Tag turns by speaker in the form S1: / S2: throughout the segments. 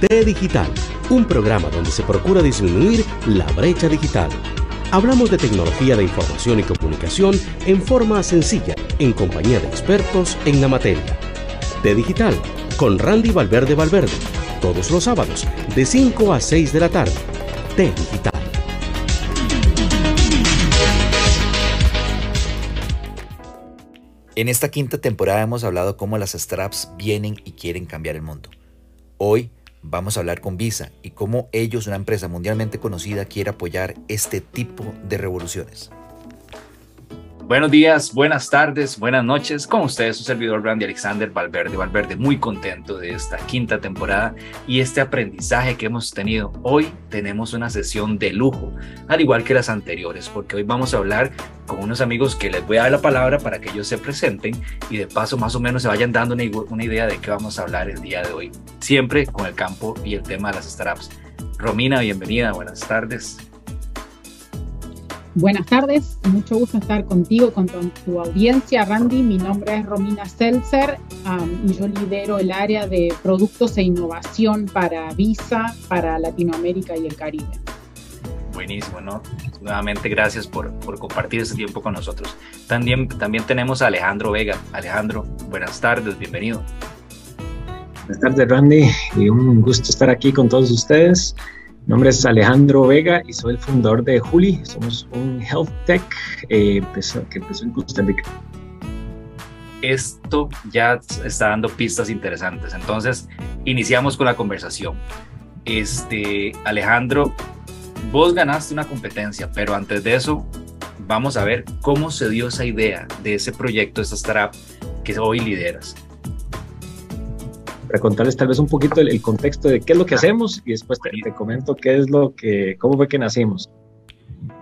S1: T Digital, un programa donde se procura disminuir la brecha digital. Hablamos de tecnología de información y comunicación en forma sencilla, en compañía de expertos en la materia. T Digital, con Randy Valverde Valverde, todos los sábados, de 5 a 6 de la tarde. T Digital.
S2: En esta quinta temporada hemos hablado cómo las startups vienen y quieren cambiar el mundo. Hoy vamos a hablar con Visa y cómo ellos, una empresa mundialmente conocida, quiere apoyar este tipo de revoluciones.
S3: Buenos días, buenas tardes, buenas noches. Con ustedes su servidor Randy Alexander Valverde Valverde, muy contento de esta quinta temporada y este aprendizaje que hemos tenido. Hoy tenemos una sesión de lujo, al igual que las anteriores, porque hoy vamos a hablar con unos amigos que les voy a dar la palabra para que ellos se presenten y de paso más o menos se vayan dando una, una idea de qué vamos a hablar el día de hoy, siempre con el campo y el tema de las startups. Romina, bienvenida, buenas tardes.
S4: Buenas tardes, mucho gusto estar contigo, con tu, audiencia, Randy. Mi nombre es Romina Seltzer y yo lidero el área de productos e innovación para Visa, para Latinoamérica y el Caribe.
S3: Buenísimo, ¿no? Nuevamente gracias por, por compartir este tiempo con nosotros. También, también tenemos a Alejandro Vega. Alejandro, buenas tardes, bienvenido.
S5: Buenas tardes, Randy, y un gusto estar aquí con todos ustedes. Mi nombre es Alejandro Vega y soy el fundador de Juli. Somos un health tech eh, que empezó en Costa Rica.
S3: Esto ya está dando pistas interesantes. Entonces, iniciamos con la conversación. Este, Alejandro, vos ganaste una competencia, pero antes de eso, vamos a ver cómo se dio esa idea de ese proyecto, esa startup que hoy lideras
S5: para contarles tal vez un poquito el, contexto de qué es lo que hacemos y después te, comento qué es lo que, cómo fue que nacimos.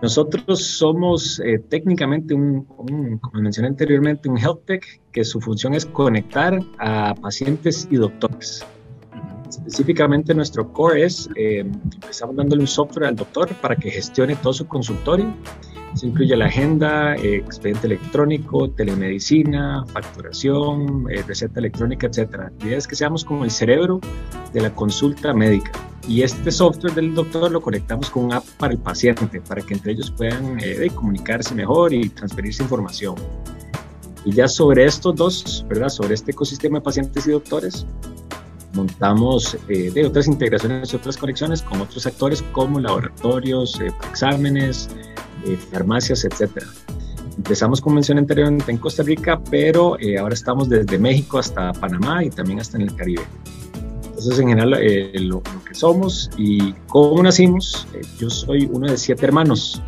S5: Nosotros somos eh, técnicamente un, como mencioné anteriormente, un health tech que su función es conectar a pacientes y doctores. Específicamente nuestro core es, eh, empezamos dándole un software al doctor para que gestione todo su consultorio se incluye la agenda, eh, expediente electrónico, telemedicina, facturación, eh, receta electrónica, etc. La idea es que seamos como el cerebro de la consulta médica. Y este software del doctor lo conectamos con un app para el paciente, para que entre ellos puedan eh, comunicarse mejor y transferirse información. Y ya sobre estos dos, ¿verdad? Sobre este ecosistema de pacientes y doctores, montamos de otras integraciones otras conexiones con otros actores como laboratorios, exámenes, eh, farmacias, etcétera. Empezamos, como mencioné anteriormente, en Costa Rica, pero eh, ahora estamos desde México hasta Panamá y también hasta en el Caribe. Entonces, en general, eh, lo, que somos y cómo nacimos, yo soy uno de siete hermanos.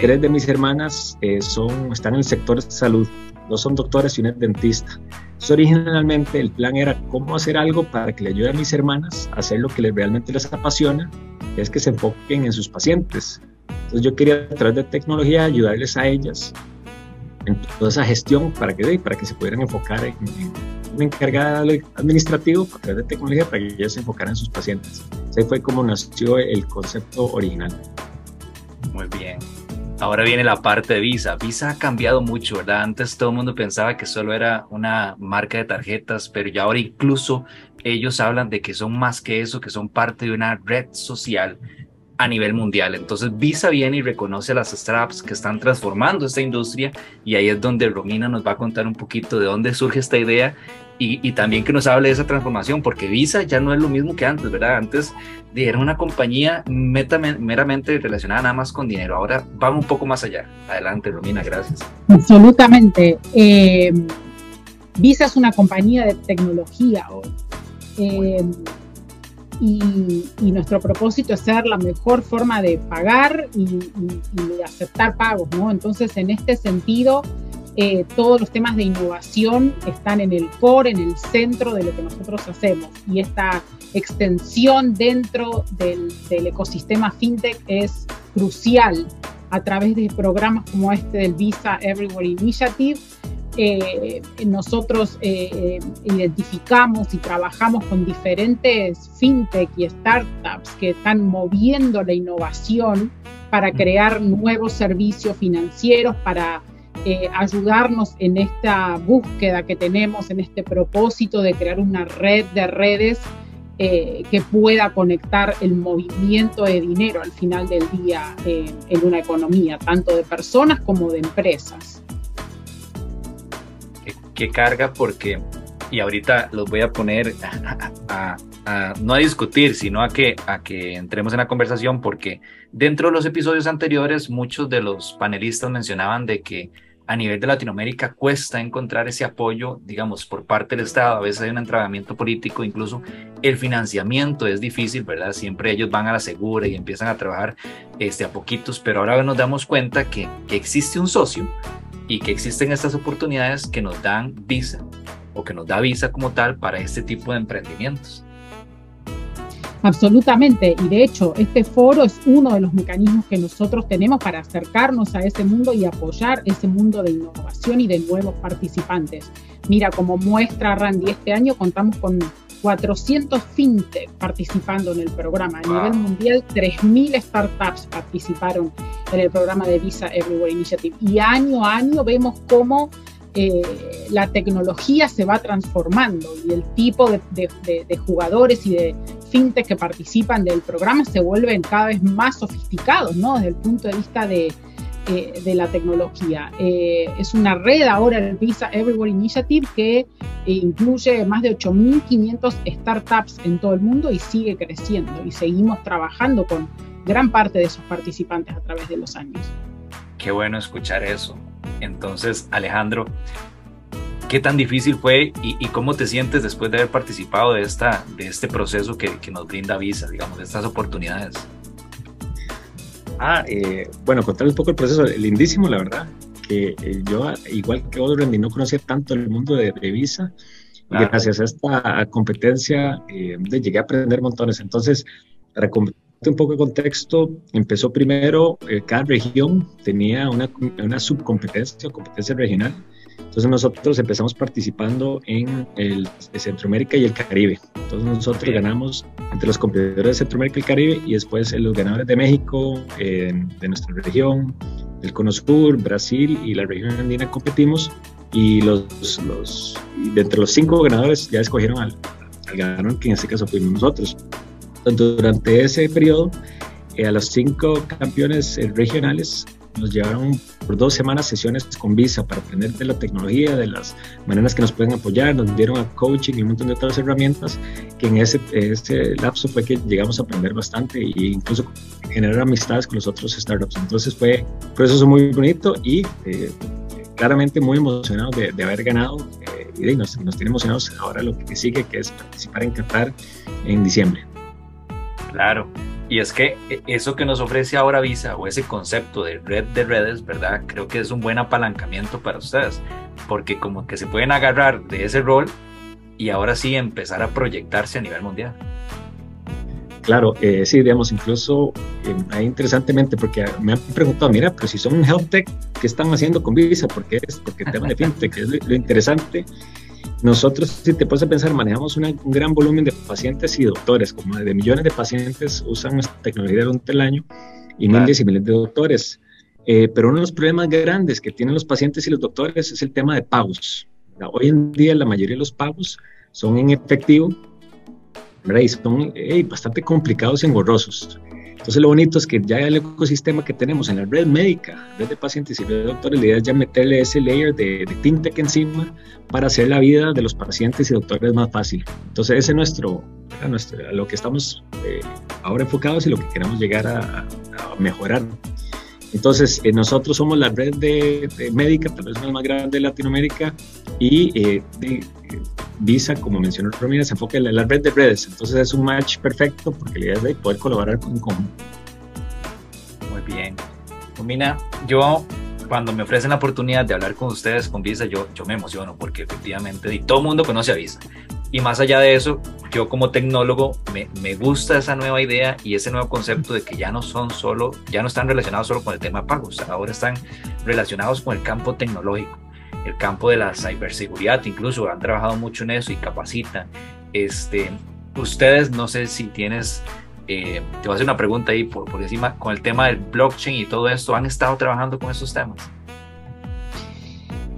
S5: Tres de mis hermanas son, están en el sector de salud. Dos son doctores y una es dentista. Entonces, originalmente el plan era cómo hacer algo para que le ayude a mis hermanas a hacer lo que les, realmente les apasiona, que es que se enfoquen en sus pacientes. Entonces yo quería a través de tecnología ayudarles a ellas en toda esa gestión para que, para que se pudieran enfocar en, una encargada administrativo a través de tecnología para que ellas se enfocaran en sus pacientes. Así fue como nació el concepto original.
S3: Muy bien. Ahora viene la parte de Visa. Visa ha cambiado mucho, ¿verdad? Antes todo el mundo pensaba que solo era una marca de tarjetas, pero ya ahora incluso ellos hablan de que son más que eso, que son parte de una red social a nivel mundial. Entonces Visa viene y reconoce las startups que están transformando esta industria y ahí es donde Romina nos va a contar un poquito de dónde surge esta idea y, también que nos hable de esa transformación, porque Visa ya no es lo mismo que antes, ¿verdad? Antes era una compañía meramente relacionada nada más con dinero, ahora va un poco más allá. Adelante, Romina, gracias.
S4: Absolutamente. Eh, Visa es una compañía de tecnología hoy. Eh, y, nuestro propósito es ser la mejor forma de pagar y, aceptar pagos, ¿no? Entonces, en este sentido, eh, todos los temas de innovación están en el core, en el centro de lo que nosotros hacemos. Y esta extensión dentro del, del ecosistema fintech es crucial a través de programas como este del Visa Everywhere Initiative eh, nosotros eh, eh, identificamos y trabajamos con diferentes fintech y startups que están moviendo la innovación para crear nuevos servicios financieros, para ayudarnos en esta búsqueda que tenemos, en este propósito de crear una red de redes eh, que pueda conectar el movimiento de dinero al final del día en una economía, tanto de personas como de empresas.
S3: Qué, carga porque, y ahorita los voy a poner a, no a discutir, sino a que, a que entremos en la conversación porque dentro de los episodios anteriores muchos de los panelistas mencionaban de que a nivel de Latinoamérica cuesta encontrar ese apoyo, digamos, por parte del Estado. A veces hay un entrenamiento político, incluso el financiamiento es difícil, ¿verdad? Siempre ellos van a la segura y empiezan a trabajar este, a poquitos, pero ahora nos damos cuenta que, que existe un socio y que existen estas oportunidades que nos dan visa o que nos da visa como tal para este tipo de emprendimientos.
S4: Absolutamente, y de hecho este foro es uno de los mecanismos que nosotros tenemos para acercarnos a ese mundo y apoyar ese mundo de innovación y de nuevos participantes. Mira, como muestra Randy, este año contamos con 400 fintech participando en el programa. A nivel mundial, 3.000 startups participaron en el programa de Visa Everywhere Initiative. Y año a año vemos cómo eh, la tecnología se va transformando y el tipo de, de, jugadores y de fintech que participan del programa se vuelven cada vez más sofisticados, ¿no? Desde el punto de vista de, eh, la tecnología. Eh, es una red ahora, el Visa Everywhere Initiative, que incluye más de 8.500 startups en todo el mundo y sigue creciendo y seguimos trabajando con gran parte de esos participantes a través de los años.
S3: Qué bueno escuchar eso. Entonces, Alejandro, ¿qué tan difícil fue y, cómo te sientes después de haber participado de, esta, de este proceso que, nos brinda Visa, digamos, de estas oportunidades?
S5: Ah, eh, bueno, contar un poco el proceso, lindísimo, la verdad, que eh, yo, igual que Randy, no conocía tanto el mundo de, Visa, y gracias a esta competencia eh, llegué a aprender montones. Entonces, para un poco de contexto, empezó primero, eh, cada región tenía una, una subcompetencia o competencia regional. Entonces nosotros empezamos participando en el Centroamérica y el Caribe. Entonces nosotros ganamos entre los competidores de Centroamérica y el Caribe y después los ganadores de México, de nuestra región, del Cono Sur, Brasil y la región andina competimos. Y los, los de entre los cinco ganadores ya escogieron al, al ganador que en este caso fuimos nosotros. Durante ese periodo, eh, a los cinco campeones eh, regionales nos llevaron por dos semanas sesiones con Visa para aprender de la tecnología, de las maneras que nos pueden apoyar, nos dieron a coaching y un montón de otras herramientas que en ese, ese lapso fue que llegamos a aprender bastante e incluso generar amistades con los otros startups. Entonces fue un proceso muy bonito y eh, claramente muy emocionado de, haber ganado y nos, nos tiene emocionados ahora lo que sigue, que es participar en Qatar en diciembre.
S3: Claro, y es que e, eso que nos ofrece ahora Visa o ese concepto de red de redes, ¿verdad? Creo que es un buen apalancamiento para ustedes, porque como que se pueden agarrar de ese rol y ahora sí empezar a proyectarse a nivel mundial.
S5: Claro, eh, sí, digamos, incluso eh, interesantemente, porque me han preguntado, mira, pero si son un health tech, ¿qué están haciendo con Visa? Porque es, porque el tema de fintech es lo interesante. Nosotros, si te puedes pensar, manejamos un gran volumen de pacientes y doctores, como de millones de pacientes usan nuestra tecnología durante el año y miles y miles de doctores. Eh, pero uno de los problemas grandes que tienen los pacientes y los doctores es el tema de pagos. Hoy en día la mayoría de los pagos son en efectivo y son bastante complicados y engorrosos. Entonces lo bonito es que ya el ecosistema que tenemos en la red médica, red de pacientes y red de doctores, la idea es ya meterle ese layer de, de fintech encima para hacer la vida de los pacientes y doctores más fácil. Entonces ese es nuestro, nuestro a lo que estamos eh, ahora enfocados y lo que queremos llegar a, a mejorar. Entonces, eh, nosotros somos la red de, médica, tal vez la más grande de Latinoamérica, y eh, Visa, como mencionó Romina, se enfoca en la, red de redes. Entonces, es un match perfecto porque la idea es de poder colaborar con común.
S3: Muy bien. Romina, yo cuando me ofrecen la oportunidad de hablar con ustedes con Visa, yo, yo me emociono porque efectivamente y todo el mundo conoce a Visa. Y más allá de eso, yo como tecnólogo me, me, gusta esa nueva idea y ese nuevo concepto de que ya no son solo, ya no están relacionados solo con el tema pagos, ahora están relacionados con el campo tecnológico, el campo de la ciberseguridad, incluso han trabajado mucho en eso y capacitan. Este, ustedes, no sé si tienes, eh, te voy a hacer una pregunta ahí por, por encima, con el tema del blockchain y todo esto, ¿han estado trabajando con esos temas?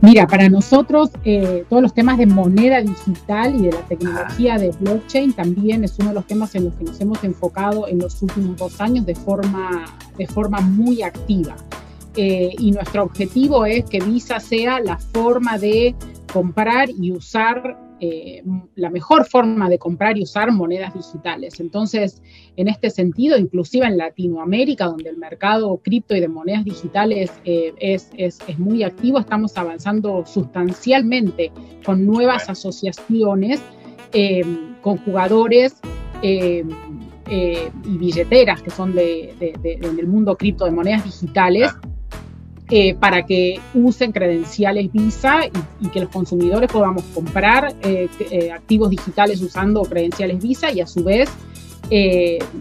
S4: Mira, para nosotros eh, todos los temas de moneda digital y de la tecnología de blockchain también es uno de los temas en los que nos hemos enfocado en los últimos dos años de forma, de forma muy activa. Eh, y nuestro objetivo es que Visa sea la forma de comprar y usar eh, la mejor forma de comprar y usar monedas digitales. Entonces, en este sentido, inclusive en Latinoamérica, donde el mercado cripto y de monedas digitales eh, es, es, es, muy activo, estamos avanzando sustancialmente con nuevas asociaciones, eh, con jugadores. y billeteras que son de, del mundo cripto de monedas digitales, eh, para que usen credenciales Visa y, que los consumidores podamos comprar eh, eh, activos digitales usando credenciales Visa y a su vez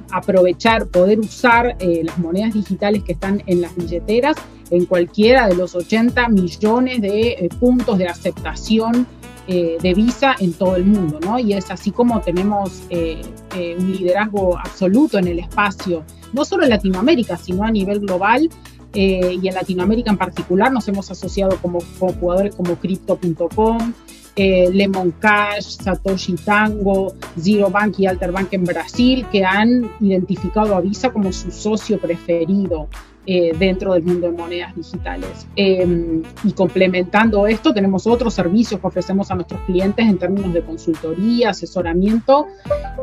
S4: aprovechar, poder usar las monedas digitales que están en las billeteras en cualquiera de los 80 millones de puntos de aceptación de Visa en todo el mundo, ¿no? Y es así como tenemos un liderazgo absoluto en el espacio, no solo en Latinoamérica, sino a nivel global, eh, y en Latinoamérica en particular nos hemos asociado como, con jugadores como Crypto.com, eh, Lemon Cash, Satoshi Tango, Zero Bank y Alter Bank en Brasil, que han identificado a Visa como su socio preferido eh, dentro del mundo de monedas digitales. Em, y complementando esto, tenemos otros servicios que ofrecemos a nuestros clientes en términos de consultoría, asesoramiento,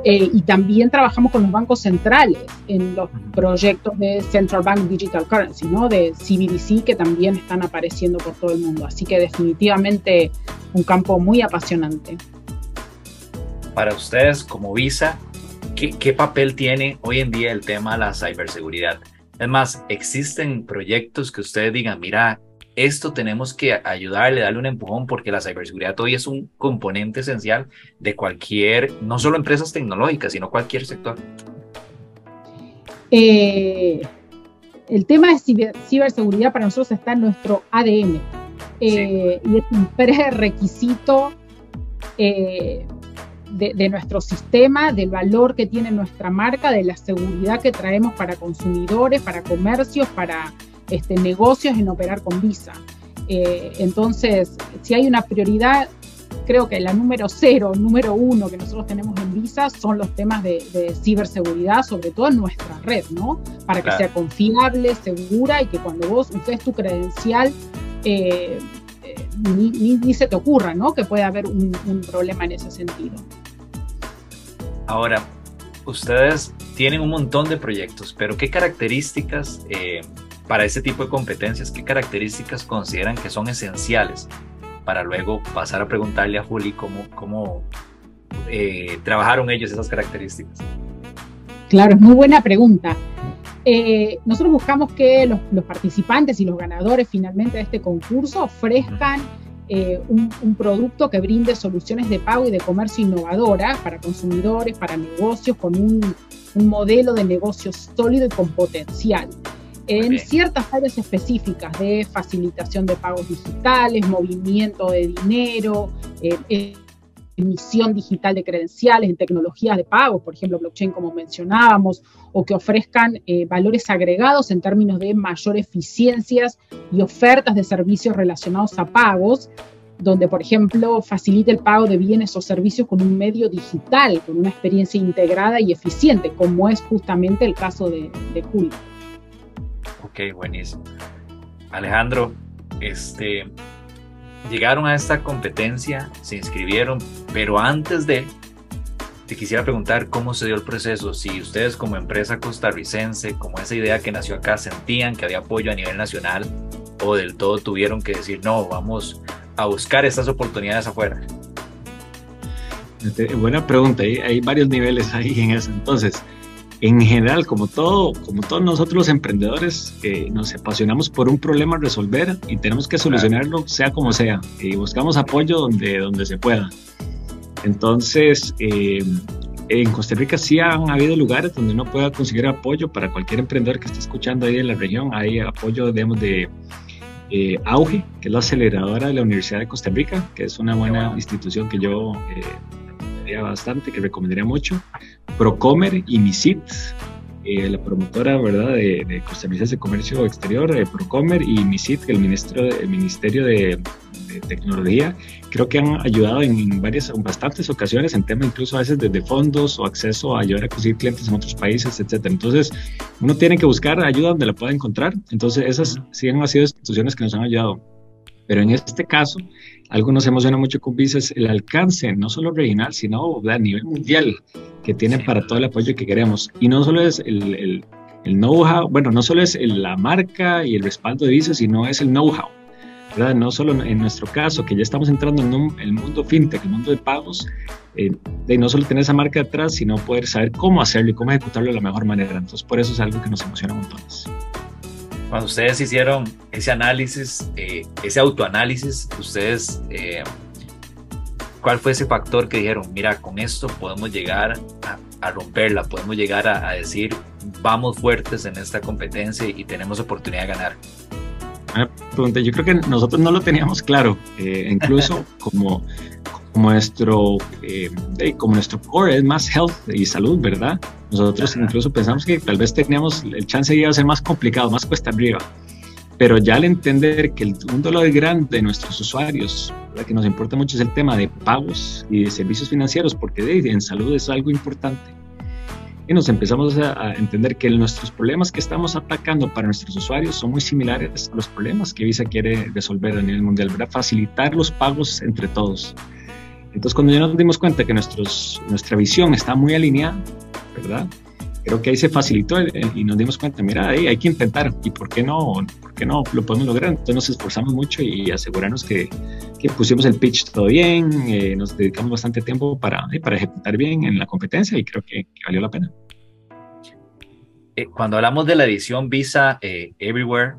S4: eh, y también trabajamos con los bancos centrales en los proyectos de Central Bank Digital Currency, ¿no? de CBDC, que también están apareciendo por todo el mundo. Así que definitivamente un campo muy apasionante.
S3: Para ustedes, como Visa, ¿qué, qué papel tiene hoy en día el tema de la ciberseguridad? Es más, existen proyectos que ustedes digan, mira, esto tenemos que ayudarle, darle un empujón porque la ciberseguridad hoy es un componente esencial de cualquier, no solo empresas tecnológicas, sino cualquier sector.
S4: Eh, el tema de ciberseguridad para nosotros está en nuestro ADN eh, y es un prerequisito eh, de, nuestro sistema, del valor que tiene nuestra marca, de la seguridad que traemos para consumidores, para comercios, para este, negocios en operar con Visa. Eh, entonces, si hay una prioridad, creo que la número cero, número uno que nosotros tenemos en Visa son los temas de, ciberseguridad, sobre todo en nuestra red, ¿no? Para que sea confiable, segura y que cuando vos uses tu credencial, eh, eh, ni, se te ocurra, ¿no? Que puede haber un problema en ese sentido.
S3: Ahora, ustedes tienen un montón de proyectos, pero ¿qué características eh, para ese tipo de competencias, qué características consideran que son esenciales para luego pasar a preguntarle a Juli cómo, cómo eh, trabajaron ellos esas características?
S4: Claro, es muy buena pregunta. Eh, nosotros buscamos que los, los, participantes y los ganadores finalmente de este concurso ofrezcan eh, un, producto que brinde soluciones de pago y de comercio innovadora para consumidores, para negocios, con un, modelo de negocio sólido y con potencial. En ciertas áreas específicas de facilitación de pagos digitales, movimiento de dinero, eh emisión digital de credenciales, en tecnologías de pago, por ejemplo, blockchain como mencionábamos, o que ofrezcan eh, valores agregados en términos de mayor eficiencias y ofertas de servicios relacionados a pagos, donde, por ejemplo, facilite el pago de bienes o servicios con un medio digital, con una experiencia integrada y eficiente, como es justamente el caso de, de Julio.
S3: Ok, buenísimo. Alejandro, este, llegaron a esta competencia, se inscribieron, pero antes de, te quisiera preguntar cómo se dio el proceso, si ustedes como empresa costarricense, como esa idea que nació acá, sentían que había apoyo a nivel nacional o del todo tuvieron que decir, no, vamos a buscar estas oportunidades afuera.
S5: Este, buena pregunta, hay varios niveles ahí en eso. Entonces, en general, como todo, como todos nosotros los emprendedores, eh, nos apasionamos por un problema a resolver y tenemos que solucionarlo sea como sea y buscamos apoyo donde, donde se pueda. Entonces, eh, en Costa Rica sí han habido lugares donde uno pueda conseguir apoyo para cualquier emprendedor que esté escuchando ahí en la región. Hay apoyo, digamos, de eh, Auge, que es la aceleradora de la Universidad de Costa Rica, que es una buena institución que yo bastante, que recomendaría mucho. Procomer y MISIT, eh, la promotora ¿verdad? de, de costarricense de comercio exterior, eh, Procomer, y MISIT, el, ministro, el Ministerio de, Tecnología, creo que han ayudado en, varias, en bastantes ocasiones en temas incluso a veces desde fondos o acceso a ayudar a conseguir clientes en otros países, etcétera. Entonces, uno tiene que buscar ayuda donde la pueda encontrar. Entonces, esas sí han sido instituciones que nos han ayudado. Pero en este caso, algo nos emociona mucho con Visa es el alcance, no solo regional, sino a nivel mundial, que tiene para todo el apoyo que queremos. Y no solo es el, el, el know-how, bueno, no solo es la marca y el respaldo de Visa, sino es el know-how. ¿verdad? No solo en nuestro caso, que ya estamos entrando en el mundo fintech, el mundo de pagos, eh, de no solo tener esa marca detrás, sino poder saber cómo hacerlo y cómo ejecutarlo de la mejor manera. Entonces, por eso es algo que nos emociona montones.
S3: Cuando ustedes hicieron ese análisis, eh, ese autoanálisis, ustedes, eh, ¿cuál fue ese factor que dijeron, mira, con esto podemos llegar a, romperla, podemos llegar a, decir, vamos fuertes en esta competencia y tenemos oportunidad de ganar?
S5: Yo creo que nosotros no lo teníamos claro, eh, incluso como, como nuestro, como nuestro core es más health y salud, ¿verdad? Nosotros incluso pensamos que tal vez teníamos el chance de ir a ser más complicado, más cuesta arriba. Pero ya al entender que el, un dolor grande de nuestros usuarios, que nos importa mucho es el tema de pagos y de servicios financieros, porque de, en salud es algo importante. Y nos empezamos a, entender que nuestros problemas que estamos atacando para nuestros usuarios son muy similares a los problemas que Visa quiere resolver a nivel mundial, ¿verdad? Facilitar los pagos entre todos. Entonces, cuando ya nos dimos cuenta que nuestros, nuestra visión está muy alineada, ¿verdad? Creo que ahí se facilitó y nos dimos cuenta, mira, ahí hay que intentar y por qué no, por qué no lo podemos lograr. Entonces nos esforzamos mucho y asegurarnos que, que pusimos el pitch todo bien, eh, nos dedicamos bastante tiempo para, eh, para ejecutar bien en la competencia y creo que, valió la pena.
S3: Eh, cuando hablamos de la edición Visa Everywhere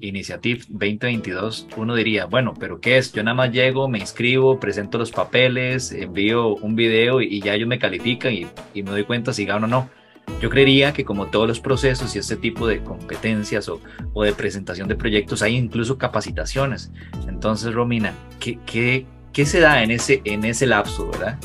S3: Initiative 2022, uno diría, bueno, pero ¿qué es? Yo nada más llego, me inscribo, presento los papeles, envío un video y, ya ellos me califican y, y me doy cuenta si gano o no. Yo creería que como todos los procesos y este tipo de competencias o, de presentación de proyectos, hay incluso capacitaciones. Entonces, Romina, ¿qué, qué, qué se da en ese, en ese lapso, verdad?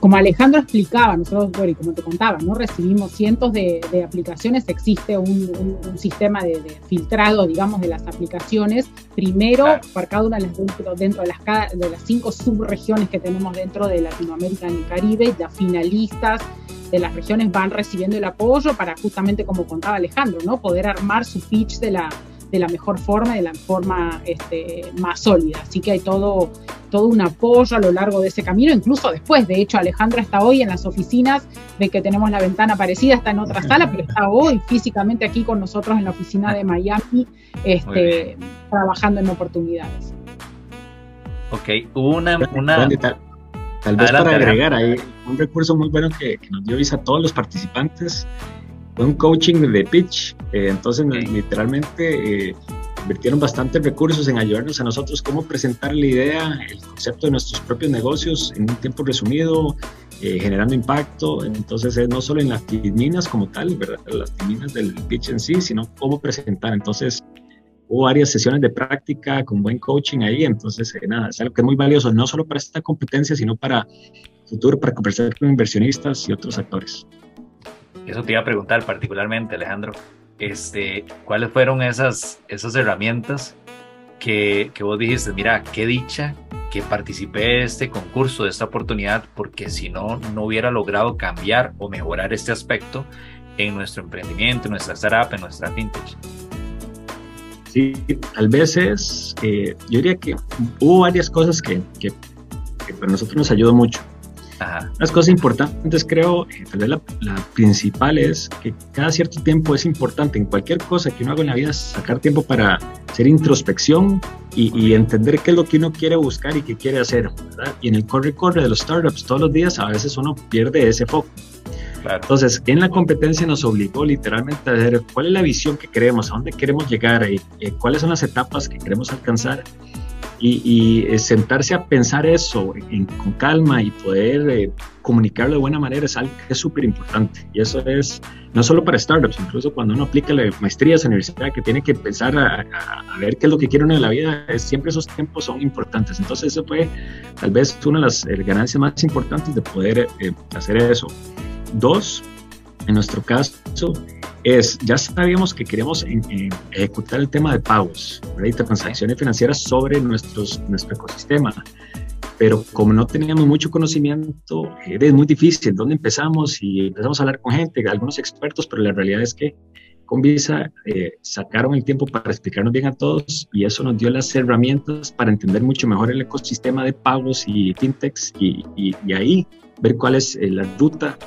S4: Como Alejandro explicaba, nosotros, bueno, y como te contaba, ¿no? recibimos cientos de, aplicaciones, existe un, sistema de, filtrado, digamos, de las aplicaciones, primero para cada una de las dentro, dentro de, las, de las cinco subregiones que tenemos dentro de Latinoamérica y el Caribe, ya finalistas de las regiones van recibiendo el apoyo para justamente, como contaba Alejandro, ¿no? poder armar su pitch de la, de la mejor forma, de la forma este, más sólida. Así que hay todo, todo un apoyo a lo largo de ese camino, incluso después. De hecho, Alejandra está hoy en las oficinas, ve que tenemos la ventana parecida, está en otra sala, pero está hoy físicamente aquí con nosotros en la oficina de Miami, este, trabajando en oportunidades.
S3: Ok, una... una...
S5: Tal, vez para agregar ahí un recurso muy bueno que, nos dio Visa a todos los participantes un coaching de pitch. Eh, entonces, literalmente eh, invirtieron bastantes recursos en ayudarnos a nosotros cómo presentar la idea, el concepto de nuestros propios negocios en un tiempo resumido, eh, generando impacto. Entonces, es no solo en las minas como tal, ¿verdad? las minas del pitch en sí, sino cómo presentar. Entonces, hubo varias sesiones de práctica con buen coaching ahí. Entonces, nada, es algo que es muy valioso, no solo para esta competencia, sino para futuro, para conversar con inversionistas y otros actores.
S3: Eso te iba a preguntar particularmente, Alejandro. Este, ¿Cuáles fueron esas, esas herramientas que, que vos dijiste, mira, qué dicha que participé de este concurso, de esta oportunidad, porque si no, no hubiera logrado cambiar o mejorar este aspecto en nuestro emprendimiento, en nuestra startup, en nuestra vintage?
S5: Sí, tal vez es, eh, yo diría que hubo varias cosas que, que, que para nosotros nos ayudó mucho. Las cosas importantes, creo, eh, tal vez la, principal es que cada cierto tiempo es importante en cualquier cosa que uno haga en la vida sacar tiempo para hacer introspección y, entender qué es lo que uno quiere buscar y qué quiere hacer. Y en el corre-corre de los startups todos los días a veces uno pierde ese foco. Entonces, en la competencia nos obligó literalmente a ver cuál es la visión que queremos, a dónde queremos llegar, y, eh, eh, cuáles son las etapas que queremos alcanzar y, eh, sentarse a pensar eso con calma y poder eh, comunicarlo de buena manera es algo que es súper importante. Y eso es no solo para startups, incluso cuando uno aplica la maestría en la universidad, que tiene que empezar a, ver qué es lo que quiere uno en la vida, es, siempre esos tiempos son importantes. Entonces, eso fue tal vez una de las eh, ganancias más importantes de poder hacer eso. Dos, en nuestro caso es, ya sabíamos que queríamos ejecutar el tema de pagos, de transacciones financieras sobre nuestros, nuestro ecosistema, pero como no teníamos mucho conocimiento, es muy difícil. ¿Dónde empezamos? Y empezamos a hablar con gente, algunos expertos, pero la realidad es que con Visa eh, sacaron el tiempo para explicarnos bien a todos y eso nos dio las herramientas para entender mucho mejor el ecosistema de pagos y fintechs y, y, ahí ver cuál es eh, la ruta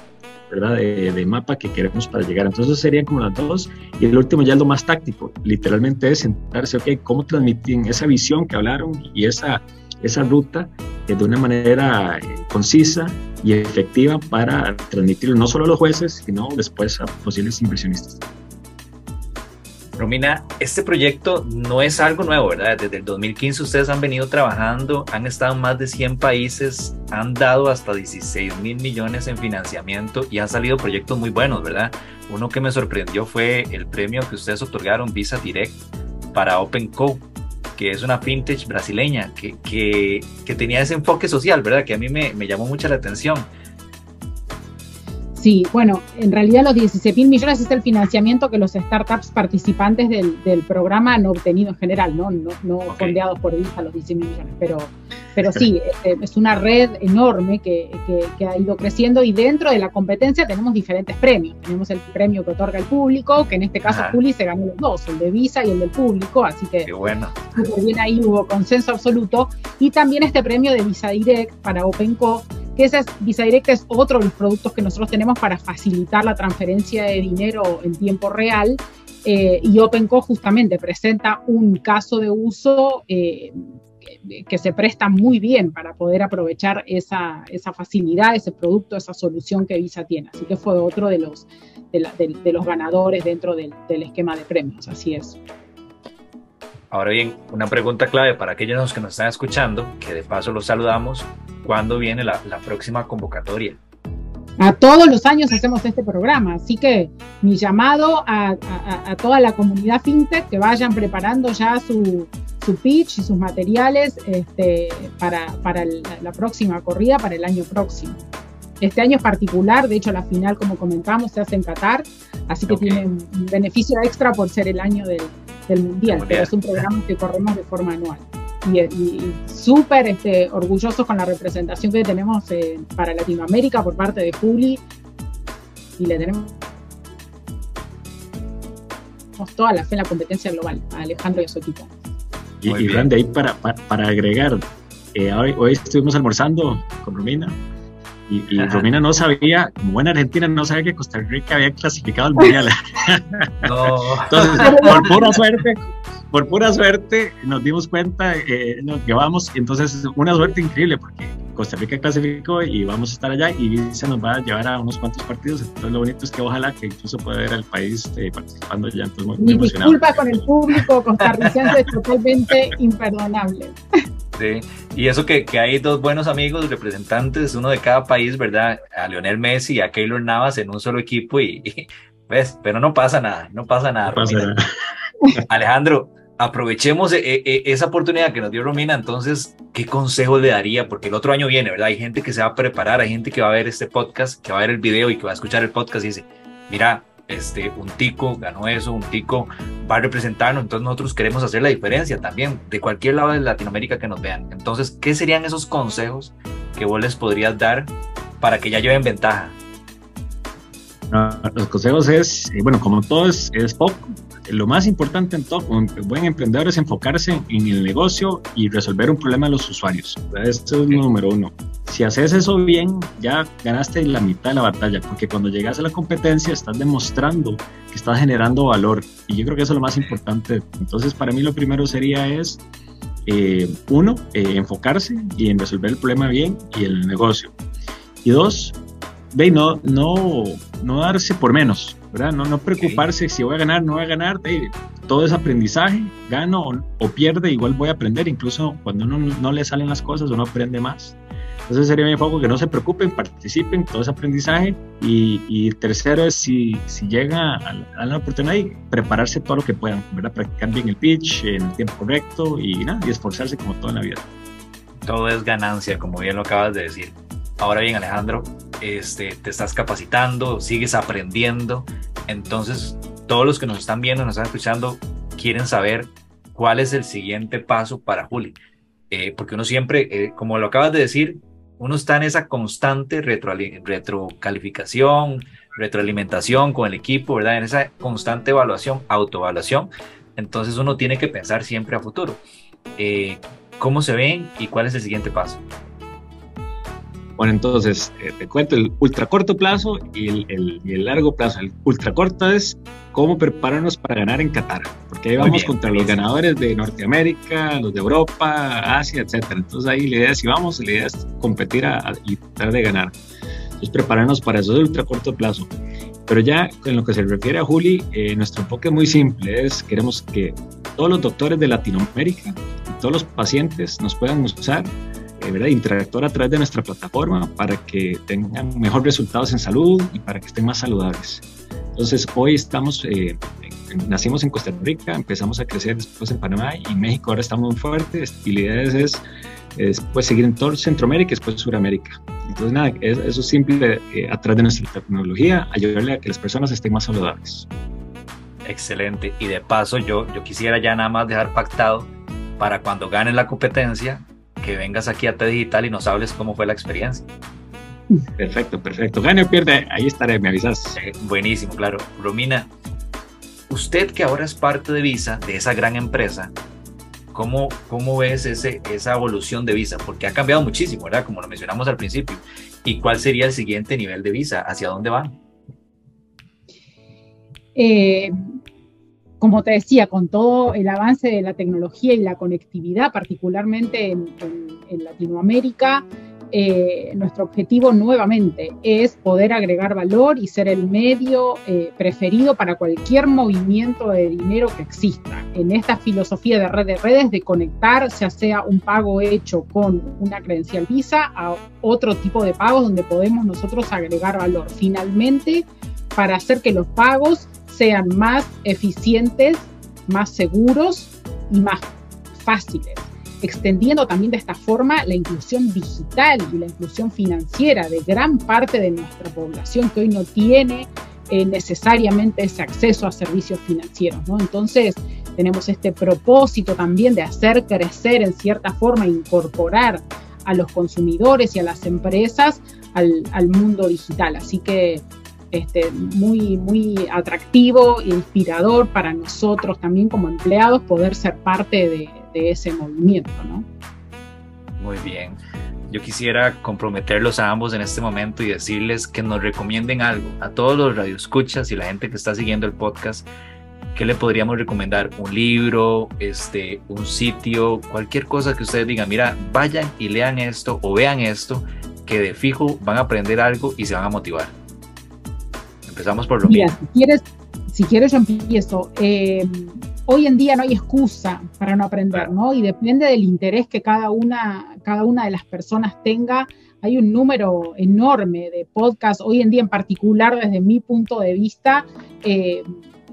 S5: ¿verdad? De, mapa que queremos para llegar. Entonces serían como las dos. Y el último ya es lo más táctico. Literalmente es sentarse, ok, ¿cómo transmiten esa visión que hablaron y esa, esa ruta eh, de una manera concisa y efectiva para transmitirlo no solo a los jueces, sino después a posibles inversionistas?
S3: Romina, este proyecto no es algo nuevo, ¿verdad? Desde el 2015 ustedes han venido trabajando, han estado en más de 100 países, han dado hasta 16 mil millones en financiamiento y han salido proyectos muy buenos, ¿verdad? Uno que me sorprendió fue el premio que ustedes otorgaron Visa Direct para OpenCo, que es una fintech brasileña que, que, que tenía ese enfoque social, ¿verdad? Que a mí me, me llamó mucho la atención.
S4: Sí, bueno, en realidad los 16 mil millones es el financiamiento que los startups participantes del, programa han obtenido en general, no, no, no fondeados por Visa los 16 mil millones, pero, pero sí, este, es una red enorme que, que, ha ido creciendo y dentro de la competencia tenemos diferentes premios. Tenemos el premio que otorga el público, que en este caso Juli se ganó los dos, el de Visa y el del público, así que
S3: Qué bueno.
S4: bien ahí hubo consenso absoluto. Y también este premio de Visa Direct para OpenCo que ese es, Visa Direct es otro de los productos que nosotros tenemos para facilitar la transferencia de dinero en tiempo real. Eh, y OpenCo justamente presenta un caso de uso eh, que, se presta muy bien para poder aprovechar esa, esa, facilidad, ese producto, esa solución que Visa tiene. Así que fue otro de los, de, los ganadores dentro del, del esquema de premios, así es.
S3: Ahora bien, una pregunta clave para aquellos que nos están escuchando, que de paso los saludamos, ¿cuándo viene la, próxima convocatoria?
S4: A todos los años hacemos este programa, así que mi llamado a, toda la comunidad fintech que vayan preparando ya su, pitch y sus materiales este, para, la, próxima corrida, para el año próximo. Este año es particular, de hecho la final, como comentamos, se hace en Qatar, así que tiene un beneficio extra por ser el año del, del mundial, pero es un programa que corremos de forma anual. Y, súper este, orgullosos con la representación que tenemos eh, para Latinoamérica por parte de Juli y le tenemos toda la fe en la competencia global a Alejandro y a su equipo.
S5: Y, y ahí para, para, agregar, eh, hoy, hoy, estuvimos almorzando con Romina y, Romina no sabía, como buena argentina, no sabía que Costa Rica había clasificado al mundial. no. Entonces, por pura suerte, por pura suerte nos dimos cuenta, eh, nos llevamos, entonces una suerte increíble porque Costa Rica clasificó y vamos a estar allá y se nos va a llevar a unos cuantos partidos. Entonces lo bonito es que ojalá que incluso pueda ver al país eh, participando ya. Entonces muy,
S4: muy disculpa con el público costarricense es totalmente imperdonable.
S3: Y eso que, que, hay dos buenos amigos, representantes, uno de cada país, ¿verdad? A Lionel Messi y a Keylor Navas en un solo equipo y, ves, pero no pasa nada, no pasa nada. Alejandro, aprovechemos e, e, e, esa oportunidad que nos dio Romina, entonces, ¿qué consejo le daría? Porque el otro año viene, ¿verdad? Hay gente que se va a preparar, hay gente que va a ver este podcast, que va a ver el video y que va a escuchar el podcast y dice, mira, este, un tico ganó eso, un tico va a representarnos, entonces nosotros queremos hacer la diferencia también de cualquier lado de Latinoamérica que nos vean. Entonces, ¿qué serían esos consejos que vos les podrías dar para que ya lleven ventaja?
S5: los consejos es, eh, bueno, como todo es, es poco, lo más importante en todo, un buen emprendedor es enfocarse en el negocio y resolver un problema de los usuarios. Esto es lo número uno. Si haces eso bien, ya ganaste la mitad de la batalla, porque cuando llegas a la competencia estás demostrando que estás generando valor. Y yo creo que eso es lo más importante. Entonces, para mí lo primero sería es, eh, uno, eh, enfocarse y en resolver el problema bien y el negocio. Y dos, ve, no, no, no darse por menos. ¿verdad? No, no preocuparse si voy a ganar, no voy a ganar, todo es aprendizaje, gano o, pierde, igual voy a aprender, incluso cuando uno no le salen las cosas, uno aprende más. Entonces sería mi enfoque, que no se preocupen, participen, todo es aprendizaje. Y, tercero es si, si llega a, la oportunidad, prepararse todo lo que puedan, ¿verdad? Practicar bien el pitch en el tiempo correcto y, nada, y esforzarse como todo en la vida.
S3: Todo es ganancia, como bien lo acabas de decir. Ahora bien, Alejandro, este, te estás capacitando, sigues aprendiendo. Entonces, todos los que nos están viendo, nos están escuchando, quieren saber cuál es el siguiente paso para Juli. Eh, porque uno siempre, eh, como lo acabas de decir, uno está en esa constante retro, retrocalificación, retroalimentación con el equipo, ¿verdad? En esa constante evaluación, autoevaluación. Entonces uno tiene que pensar siempre a futuro. Eh, ¿Cómo se ven y cuál es el siguiente paso?
S5: Bueno, entonces eh, te cuento el ultra corto plazo y el, el, largo plazo. El ultra corto es cómo prepararnos para ganar en Qatar, porque ahí vamos contra los ganadores de Norteamérica, los de Europa, Asia, etcétera. Entonces ahí la idea es si vamos, la idea es competir a, y tratar de ganar. Entonces prepararnos para eso de ultra corto plazo. Pero ya en lo que se refiere a Juli, eh, nuestro enfoque es muy simple, es queremos que todos los doctores de Latinoamérica y todos los pacientes nos puedan usar ¿verdad? interactuar a través de nuestra plataforma para que tengan mejores resultados en salud y para que estén más saludables. Entonces, hoy estamos, eh, nacimos en Costa Rica, empezamos a crecer después en Panamá y México ahora estamos muy fuertes y la idea es, es, pues, seguir en todo Centroamérica y después Sudamérica. Entonces, nada, eso es simple eh, a través de nuestra tecnología, ayudarle a que las personas estén más saludables.
S3: Excelente. Y de paso, yo, yo quisiera ya nada más dejar pactado para cuando ganen la competencia, que vengas aquí a T Digital y nos hables cómo fue la experiencia.
S5: Perfecto, perfecto. Gane o pierde, ahí estaré, me avisas.
S3: buenísimo, claro. Romina, usted que ahora es parte de Visa, de esa gran empresa, ¿cómo, cómo ves ese, esa evolución de Visa? Porque ha cambiado muchísimo, ¿verdad? Como lo mencionamos al principio. ¿Y cuál sería el siguiente nivel de Visa? ¿Hacia dónde van?
S4: Eh, como te decía, con todo el avance de la tecnología y la conectividad, particularmente en, Latinoamérica, eh, nuestro objetivo nuevamente es poder agregar valor y ser el medio eh, preferido para cualquier movimiento de dinero que exista. En esta filosofía de red de redes, de conectar, ya sea un pago hecho con una credencial Visa a otro tipo de pagos donde podemos nosotros agregar valor. Finalmente, para hacer que los pagos sean más eficientes, más seguros y más fáciles, extendiendo también de esta forma la inclusión digital y la inclusión financiera de gran parte de nuestra población que hoy no tiene eh, necesariamente ese acceso a servicios financieros. Entonces, tenemos este propósito también de hacer crecer en cierta forma, incorporar a los consumidores y a las empresas al, al mundo digital. Así que este, muy, muy atractivo inspirador para nosotros también como empleados poder ser parte de, ese movimiento, ¿no?
S3: Muy bien. Yo quisiera comprometerlos a ambos en este momento y decirles que nos recomienden algo a todos los radioescuchas y la gente que está siguiendo el podcast. ¿Qué le podríamos recomendar? Un libro, este, un sitio, cualquier cosa que ustedes digan, mira, vayan y lean esto o vean esto, que de fijo van a aprender algo y se van a motivar. Empezamos por lo Mira,
S4: si quieres, si quieres yo empiezo. Eh, hoy en día no hay excusa para no aprender, ¿no? Y depende del interés que cada una, cada una de las personas tenga. Hay un número enorme de podcasts, hoy en día en particular desde mi punto de vista, eh,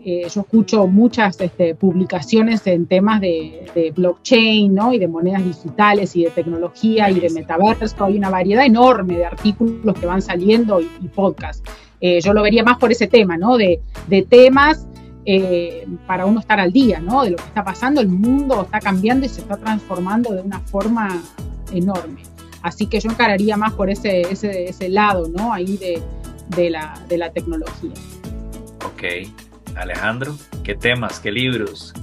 S4: eh, yo escucho muchas este, publicaciones en temas de, blockchain, ¿no? Y de monedas digitales y de tecnología y de metaverso. Hay una variedad enorme de artículos que van saliendo y, y podcasts. Eh, yo lo vería más por ese tema, ¿no? De, temas eh, para uno estar al día, ¿no? De lo que está pasando, el mundo está cambiando y se está transformando de una forma enorme. Así que yo encararía más por ese, ese, lado, ¿no? Ahí de, la, de la tecnología.
S3: Ok. Alejandro, ¿qué temas, qué libros?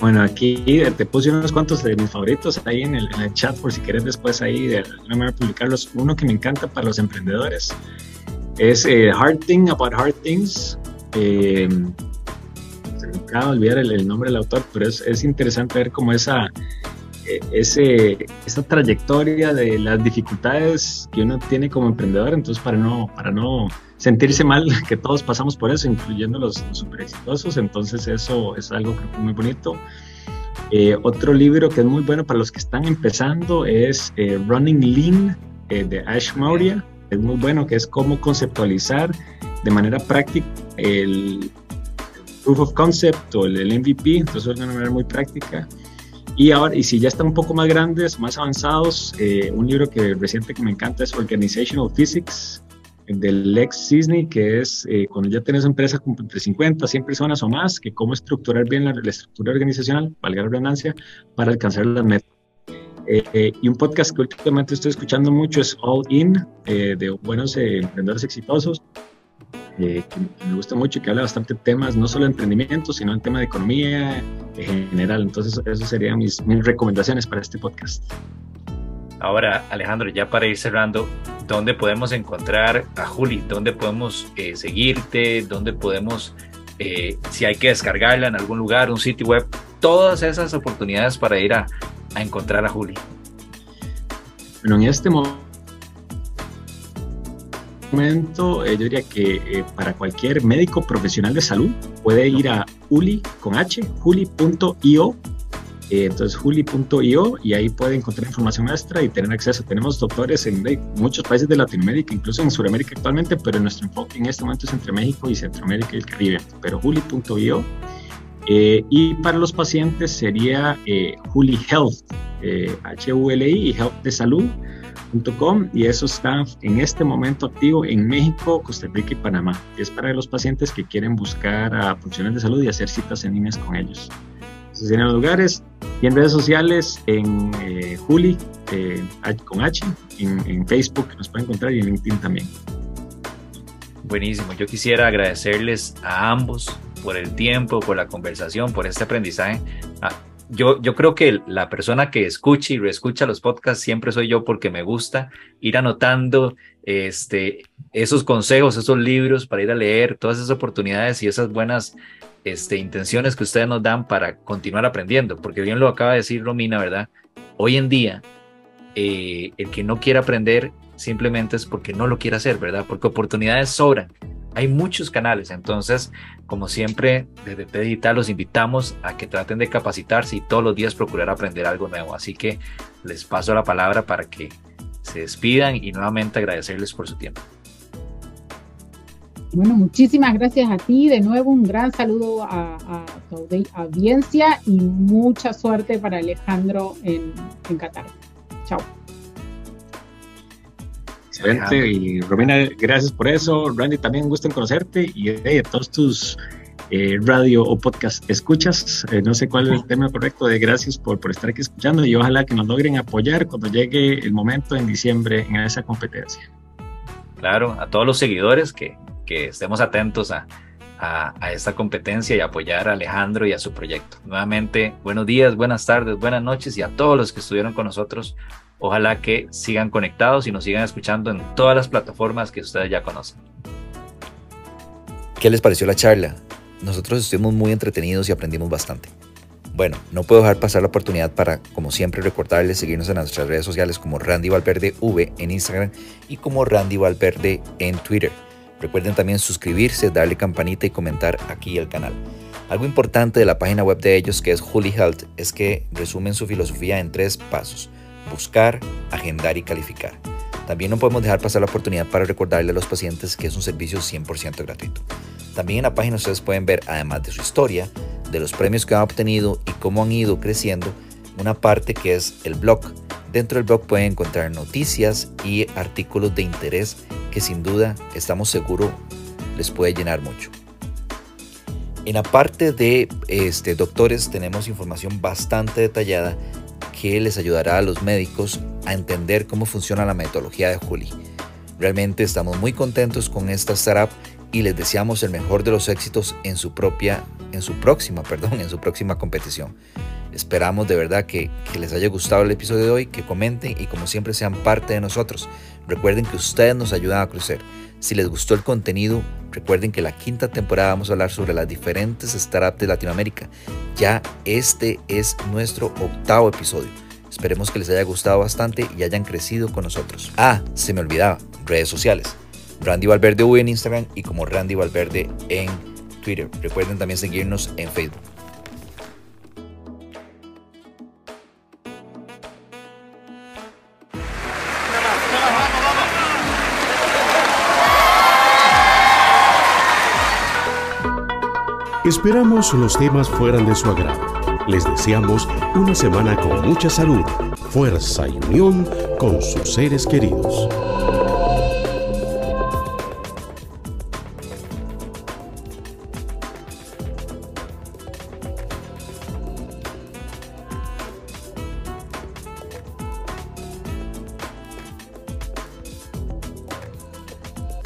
S5: Bueno, aquí te puse unos cuantos de mis favoritos ahí en el, chat por si quieres después ahí de a publicarlos. Uno que me encanta para los emprendedores es eh, Hard Thing About Hard Things. Eh, se me acaba de olvidar el, nombre del autor, pero es, es interesante ver cómo esa, eh, ese, esa trayectoria de las dificultades que uno tiene como emprendedor. Entonces, para no, para no sentirse mal, que todos pasamos por eso, incluyendo los, super exitosos. Entonces, eso es algo que muy bonito. otro libro que es muy bueno para los que están empezando es Running Lean de Ash es muy bueno, que es cómo conceptualizar de manera práctica el proof of concept o el, MVP, entonces es una manera muy práctica. Y ahora, y si ya están un poco más grandes, más avanzados, eh, un libro que reciente que me encanta es Organizational Physics del Lex Cisney, que es eh, cuando ya tienes empresa con entre 50, 100 personas o más, que cómo estructurar bien la, estructura organizacional, valga la redundancia, para alcanzar las metas. Eh, y un podcast que últimamente estoy escuchando mucho es All In, de buenos emprendedores exitosos, que me gusta mucho y que habla bastante de temas, no solo de emprendimiento, sino en tema de economía en general. Entonces, esas serían mis, mis recomendaciones para este podcast.
S3: Ahora, Alejandro, ya para ir cerrando, ¿dónde podemos encontrar a Juli? ¿Dónde podemos eh, seguirte? ¿Dónde podemos, eh, si hay que descargarla en algún lugar, un sitio web? Todas esas oportunidades para ir a, a encontrar a Juli.
S5: Bueno, en este momento eh, yo diría que eh, para cualquier médico profesional de salud puede ir a uli con h, juli.io. Eh, entonces, juli.io y ahí puede encontrar información extra y tener acceso. Tenemos doctores en muchos países de Latinoamérica, incluso en Sudamérica actualmente, pero nuestro enfoque en este momento es entre México y Centroamérica y el Caribe. Pero juli.io. y para los pacientes sería Juli Health, H-U-L-I y Health de Salud y eso está en este momento activo en México, Costa Rica y Panamá. Es para los pacientes que quieren buscar a funciones de salud y hacer citas en líneas con ellos. Se tienen los lugares y en redes sociales, en eh, Juli, eh, con H, en, en Facebook nos pueden encontrar y en LinkedIn también.
S3: Buenísimo, yo quisiera agradecerles a ambos por el tiempo, por la conversación, por este aprendizaje. Ah, yo, yo creo que la persona que escucha y reescucha los podcasts siempre soy yo porque me gusta ir anotando este, esos consejos, esos libros para ir a leer, todas esas oportunidades y esas buenas este, intenciones que ustedes nos dan para continuar aprendiendo. Porque bien lo acaba de decir Romina, ¿verdad? Hoy en día, eh, el que no quiere aprender simplemente es porque no lo quiere hacer, ¿verdad? Porque oportunidades sobran hay muchos canales, entonces, como siempre, desde T Digital los invitamos a que traten de capacitarse y todos los días procurar aprender algo nuevo. Así que les paso la palabra para que se despidan y nuevamente agradecerles por su tiempo.
S4: Bueno, muchísimas gracias a ti. De nuevo, un gran saludo a, tu audiencia y mucha suerte para Alejandro en, en Qatar. Chao.
S5: Y Romina, gracias por eso. Randy, también gusto en conocerte y de todos tus eh, radio o podcast escuchas. Eh, no sé cuál es el tema correcto de gracias por, por estar aquí escuchando y ojalá que nos logren apoyar cuando llegue el momento en diciembre en esa competencia.
S3: Claro, a todos los seguidores que, que estemos atentos a, a, a, esta competencia y apoyar a Alejandro y a su proyecto. Nuevamente, buenos días, buenas tardes, buenas noches y a todos los que estuvieron con nosotros Ojalá que sigan conectados y nos sigan escuchando en todas las plataformas que ustedes ya conocen.
S2: ¿Qué les pareció la charla? Nosotros estuvimos muy entretenidos y aprendimos bastante. Bueno, no puedo dejar pasar la oportunidad para, como siempre, recordarles seguirnos en nuestras redes sociales como Randy Valverde V en Instagram y como Randy Valverde en Twitter. Recuerden también suscribirse, darle campanita y comentar aquí al canal. Algo importante de la página web de ellos, que es Holy Health, es que resumen su filosofía en tres pasos buscar, agendar y calificar. También no podemos dejar pasar la oportunidad para recordarle a los pacientes que es un servicio 100% gratuito. También en la página ustedes pueden ver, además de su historia, de los premios que han obtenido y cómo han ido creciendo, una parte que es el blog. Dentro del blog pueden encontrar noticias y artículos de interés que sin duda estamos seguros les puede llenar mucho. En la parte de este, doctores tenemos información bastante detallada que les ayudará a los médicos a entender cómo funciona la metodología de Juli. Realmente estamos muy contentos con esta startup y les deseamos el mejor de los éxitos en su propia, en su próxima, perdón, en su próxima competición. Esperamos de verdad que, les haya gustado el episodio de hoy, que comenten y como siempre sean parte de nosotros. Recuerden que ustedes nos ayudan a crecer. Si les gustó el contenido, recuerden que la quinta temporada vamos a hablar sobre las diferentes startups de Latinoamérica. Ya este es nuestro octavo episodio. Esperemos que les haya gustado bastante y hayan crecido con nosotros. Ah, se me olvidaba, redes sociales. Randy Valverde V en Instagram y como Randy Valverde en Twitter. Recuerden también seguirnos en Facebook.
S1: Esperamos los temas fueran de su agrado Les deseamos una semana con mucha salud, fuerza y unión con sus seres queridos.